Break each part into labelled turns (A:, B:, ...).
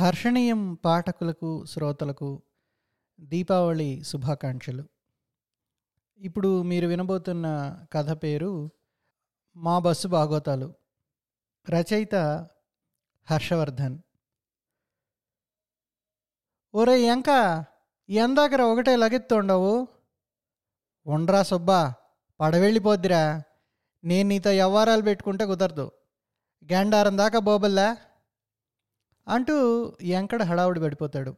A: హర్షణీయం పాఠకులకు శ్రోతలకు దీపావళి శుభాకాంక్షలు. ఇప్పుడు మీరు వినబోతున్న కథ పేరు మా బస్సు బాగోతాలు. రచయిత హర్షవర్ధన్. ఒరే ఎంక ఎందాకర ఒకటే లగెత్తుండవు. ఉండరా సుబ్బా పడవెళ్ళిపోద్దిరా. నేను నీతో వ్యవహారాలు పెట్టుకుంటే కుదరదు. గండారం దాకా బోబల్లా. అంటూ ఎంకడ హడావుడి పడిపోతాడు.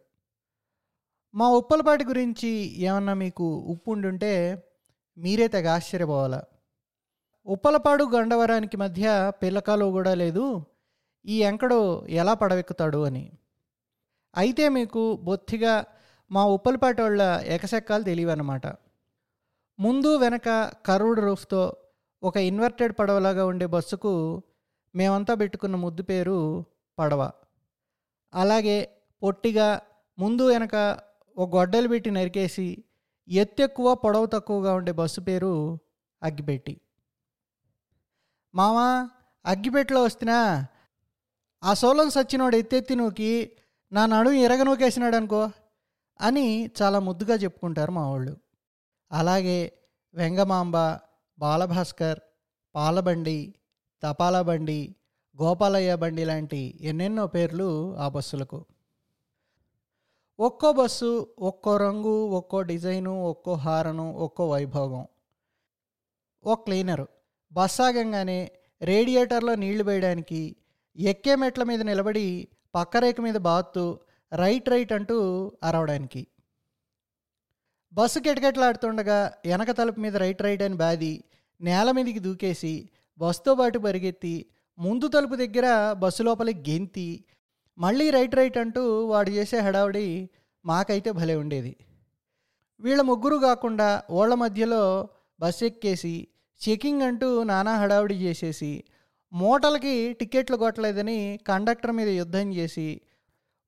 A: మా ఉప్పలపాటి గురించి ఏమన్నా మీకు ఉప్పు ఉండుంటే మీరే తెగ ఆశ్చర్యపోవాలా. ఉప్పలపాడు గండవరానికి మధ్య పిల్లకాలు కూడా లేదు. ఈ ఎంకడు ఎలా పడవెక్కుతాడు అని. అయితే మీకు బొత్తిగా మా ఉప్పలపాటి వాళ్ళ ఎకసెక్కాలు తెలియవన్నమాట. ముందు వెనక కర్వ్డ్ రూఫ్తో ఒక ఇన్వర్టెడ్ పడవలాగా ఉండే బస్సుకు మేమంతా పెట్టుకున్న ముద్దు పేరు పడవ. అలాగే పొట్టిగా ముందు వెనక ఒక గొడ్డలు పెట్టి నరికేసి ఎత్తు ఎక్కువ పొడవు తక్కువగా ఉండే బస్సు పేరు అగ్గిపెట్టి. మామా అగ్గిపెట్టెలో వస్తున్నా. ఆ సోలం సచ్చినోడు ఎత్తెత్తి నూకి నా నడుము ఎరగనూకేసినాడు అనుకో అని చాలా ముద్దుగా చెప్పుకుంటారు మా వాళ్ళు అలాగే వెంగమాంబ బాలభాస్కర్ పాలబండి తపాలా బండి గోపాలయ్య బండి లాంటి ఎన్నెన్నో పేర్లు ఆ బస్సులకు. ఒక్కో బస్సు ఒక్కో రంగు ఒక్కో డిజైను ఒక్కో హారను ఒక్కో వైభోగం. ఓ క్లీనరు. బస్ ఆగంగానే రేడియేటర్లో నీళ్ళు వేయడానికి ఎక్కే మెట్ల మీద నిలబడి పక్కరేక మీద బాత్తు రైట్ రైట్ అంటూ అరవడానికి. బస్సు కిటకెట్లాడుతుండగా వెనక తలుపు మీద రైట్ రైట్ అని బాది నేల మీదకి దూకేసి బస్సుతో పాటు పరిగెత్తి ముందు తలుపు దగ్గర బస్సు లోపలికి గెంతి మళ్ళీ రైట్ రైట్ అంటూ వాడు చేసే హడావుడి మాకైతే భలే ఉండేది. వీళ్ళ ముగ్గురు కాకుండా ఓళ్ళ మధ్యలో బస్సు ఎక్కేసి చెకింగ్ అంటూ నానా హడావుడి చేసేసి మూటలకి టికెట్లు కొట్టలేదని కండక్టర్ మీద యుద్ధం చేసి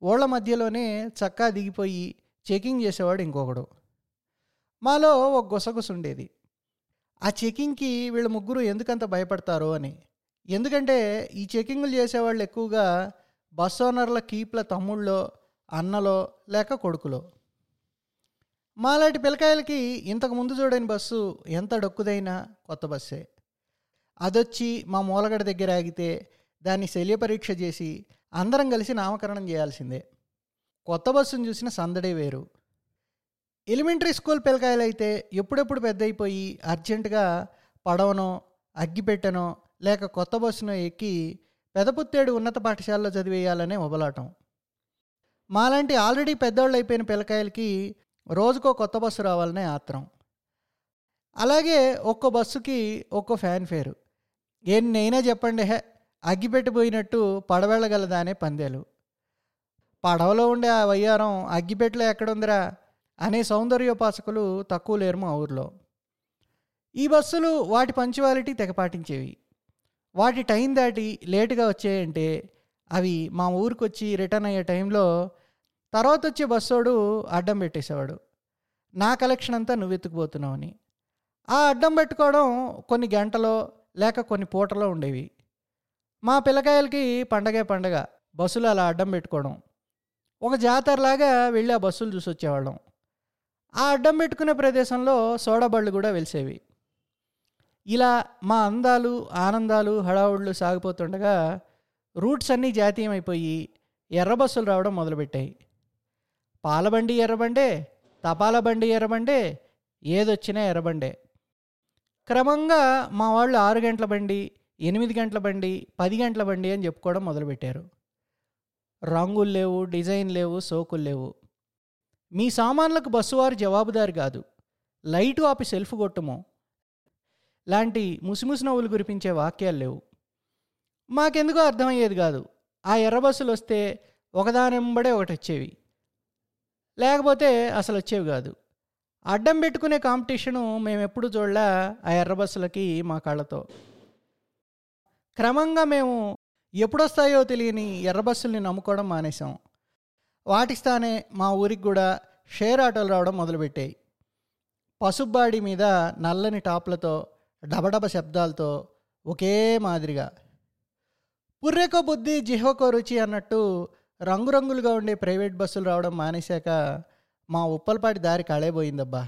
A: ఓళ్ళ మధ్యలోనే చక్కా దిగిపోయి చెకింగ్ చేసేవాడు ఇంకొకడు. మాలో ఒక గుసగుస ఉండేది. ఆ చెకింగ్కి వీళ్ళ ముగ్గురు ఎందుకంత భయపడతారో అని. ఎందుకంటే ఈ చెకింగ్లు చేసేవాళ్ళు ఎక్కువగా బస్ ఓనర్ల కీప్ల తమ్ముళ్ళో అన్నలో లేక కొడుకులో. మాలాంటి పిల్లకాయలకి ఇంతకు ముందు చూడని బస్సు ఎంత డొక్కుదైనా కొత్త బస్సే. అదొచ్చి మా మూలగడ దగ్గర ఆగితే దాన్ని శల్య పరీక్ష చేసి అందరం కలిసి నామకరణం చేయాల్సిందే. కొత్త బస్సును చూసిన సందడే వేరు. ఎలిమెంటరీ స్కూల్ పిల్లకాయలు అయితే ఎప్పుడెప్పుడు పెద్ద అయిపోయి అర్జెంటుగా పడవనో అగ్గిపెట్టెనో లేక కొత్త బస్సును ఎక్కి పెదపుత్తేడు ఉన్నత పాఠశాలలో చదివేయాలనే మొబలాటం. మాలాంటి ఆల్రెడీ పెద్దవాళ్ళు అయిపోయిన పిల్లకాయలకి రోజుకో కొత్త బస్సు రావాలనే ఆత్రం. అలాగే ఒక్కో బస్సుకి ఒక్కో ఫ్యాన్ ఫేరు. ఎన్నైనా చెప్పండి హే అగ్గిపెట్టిపోయినట్టు పడవెళ్ళగలదా అనే పందేలు. పడవలో ఉండే ఆ వయ్యారం అగ్గిపెట్టెలో ఎక్కడుందిరా అనే సౌందర్యోపాసకులు తక్కువ లేరు మా ఊర్లో. ఈ బస్సులు వాటి పంచువాలిటీ తెగపాటించేవి. వాటి టైం దాటి లేటుగా వచ్చాయంటే అవి మా ఊరికి వచ్చి రిటర్న్ అయ్యే టైంలో తర్వాత వచ్చే బస్సోడు అడ్డం పెట్టేసేవాడు. నా కలెక్షన్ అంతా నువ్వు ఎత్తుకుపోతున్నావని ఆ అడ్డం పెట్టుకోవడం కొన్ని గంటలో లేక కొన్ని పూటలో ఉండేవి. మా పిల్లకాయలకి పండగే పండగ బస్సులు అలా అడ్డం పెట్టుకోవడం. ఒక జాతరలాగా వెళ్ళి ఆ బస్సులు చూసి వచ్చేవాళ్ళం ఆ అడ్డం పెట్టుకునే ప్రదేశంలో సోడా బళ్ళు కూడా వెలిసేవి. ఇలా మా అందాలు ఆనందాలు హడావుళ్ళు సాగిపోతుండగా రూట్స్ అన్నీ జాతీయమైపోయి ఎర్ర బస్సులు రావడం మొదలుపెట్టాయి. పాలబండి ఎర్రబండే తపాలా బండి ఎర్రబండే ఏదొచ్చినా ఎర్రబండే క్రమంగా మా వాళ్ళు ఆరు గంటల బండి ఎనిమిది గంటల బండి పది గంటల బండి అని చెప్పుకోవడం మొదలుపెట్టారు. రంగులు లేవు డిజైన్ లేవు సోకులు లేవు. మీ సామాన్లకు బస్సు వారు జవాబుదారి కాదు. లైటు ఆపి సెల్ఫ్ కొట్టుమో. లాంటి ముసిముసి నవ్వులు కురిపించే వాక్యాలు లేవు. మాకెందుకో అర్థమయ్యేది కాదు. ఆ ఎర్ర బస్సులు వస్తే ఒకదానెంబడే ఒకటి వచ్చేవి లేకపోతే అసలు వచ్చేవి కాదు. అడ్డం పెట్టుకునే కాంపిటీషను మేము ఎప్పుడు చూడలే ఆ ఎర్ర బస్సులకి మా కళ్ళతో. క్రమంగా మేము ఎప్పుడొస్తాయో తెలియని ఎర్ర బస్సుల్ని నమ్ముకోవడం మానేశాం. వాటిస్తానే మా ఊరికి కూడా షేర్ ఆటోలు రావడం మొదలుపెట్టాయి. పసుబ్బాడి మీద నల్లని టాప్లతో డబడబ శబ్దాలతో ఒకే మాదిరిగా పుర్రెకో బుద్ధి జిహ్వకో రుచి అన్నట్టు రంగురంగులుగా ఉండే ప్రైవేట్ బస్సులు రావడం మానేశాక మా ఉప్పలపాటి దారి కళైపోయిందబ్బా